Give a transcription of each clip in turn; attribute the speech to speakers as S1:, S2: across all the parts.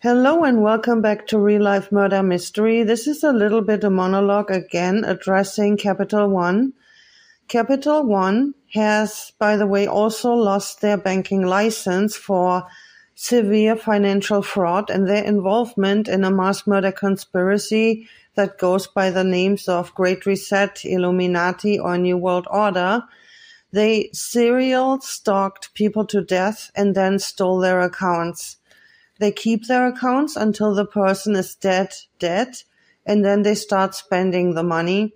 S1: Hello and welcome back to Real Life Murder Mystery. This is a little bit a monologue again addressing Capital One. Capital One has, by the way, also lost their banking license for severe financial fraud and their involvement in a mass murder conspiracy that goes by the names of Great Reset, Illuminati, or New World Order. They serial stalked people to death and then stole their accounts. They keep their accounts until the person is dead, dead, and then they start spending the money.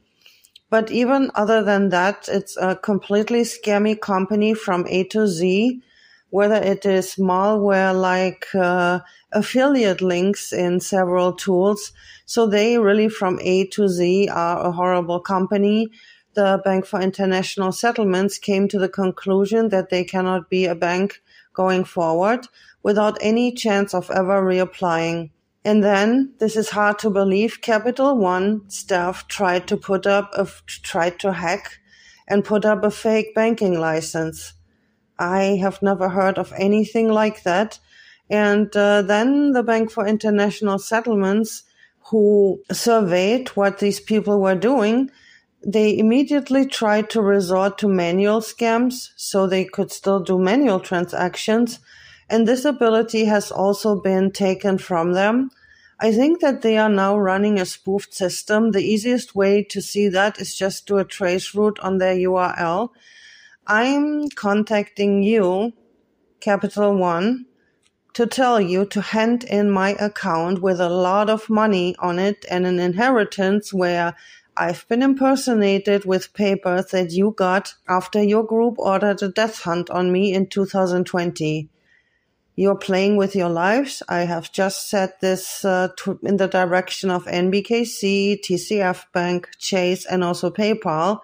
S1: But even other than that, it's a completely scammy company from A to Z, whether it is malware like uh, affiliate links in several tools. So they really from A to Z are a horrible company. The Bank for International Settlements came to the conclusion that they cannot be a bank going forward without any chance of ever reapplying. And then, this is hard to believe, Capital One staff tried to put up a, tried to hack and put up a fake banking license. I have never heard of anything like that. And uh, then the Bank for International Settlements, who surveyed what these people were doing, they immediately tried to resort to manual scams so they could still do manual transactions and this ability has also been taken from them. I think that they are now running a spoofed system. The easiest way to see that is just do a trace route on their URL. I'm contacting you, Capital One, to tell you to hand in my account with a lot of money on it and an inheritance where I've been impersonated with papers that you got after your group ordered a death hunt on me in 2020 you're playing with your lives. I have just set this uh, to, in the direction of NBKC, TCF Bank, Chase, and also PayPal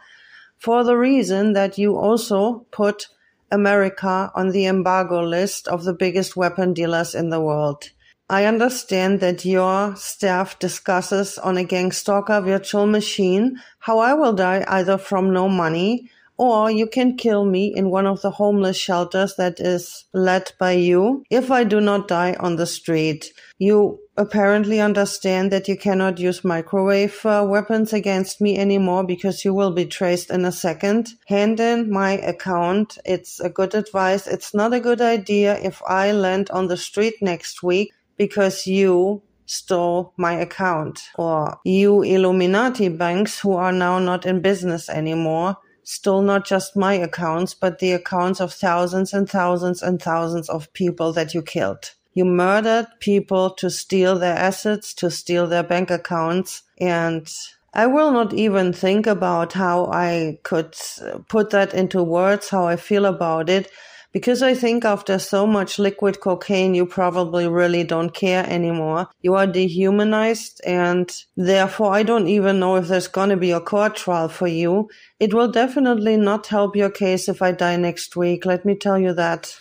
S1: for the reason that you also put America on the embargo list of the biggest weapon dealers in the world. I understand that your staff discusses on a gang stalker virtual machine how I will die either from no money or you can kill me in one of the homeless shelters that is led by you if I do not die on the street. You apparently understand that you cannot use microwave uh, weapons against me anymore because you will be traced in a second. Hand in my account. It's a good advice. It's not a good idea if I land on the street next week because you stole my account or you Illuminati banks who are now not in business anymore stole not just my accounts, but the accounts of thousands and thousands and thousands of people that you killed. You murdered people to steal their assets, to steal their bank accounts. And I will not even think about how I could uh, put that into words, how I feel about it, because I think after so much liquid cocaine, you probably really don't care anymore. You are dehumanized and therefore I don't even know if there's going to be a court trial for you. It will definitely not help your case if I die next week. Let me tell you that.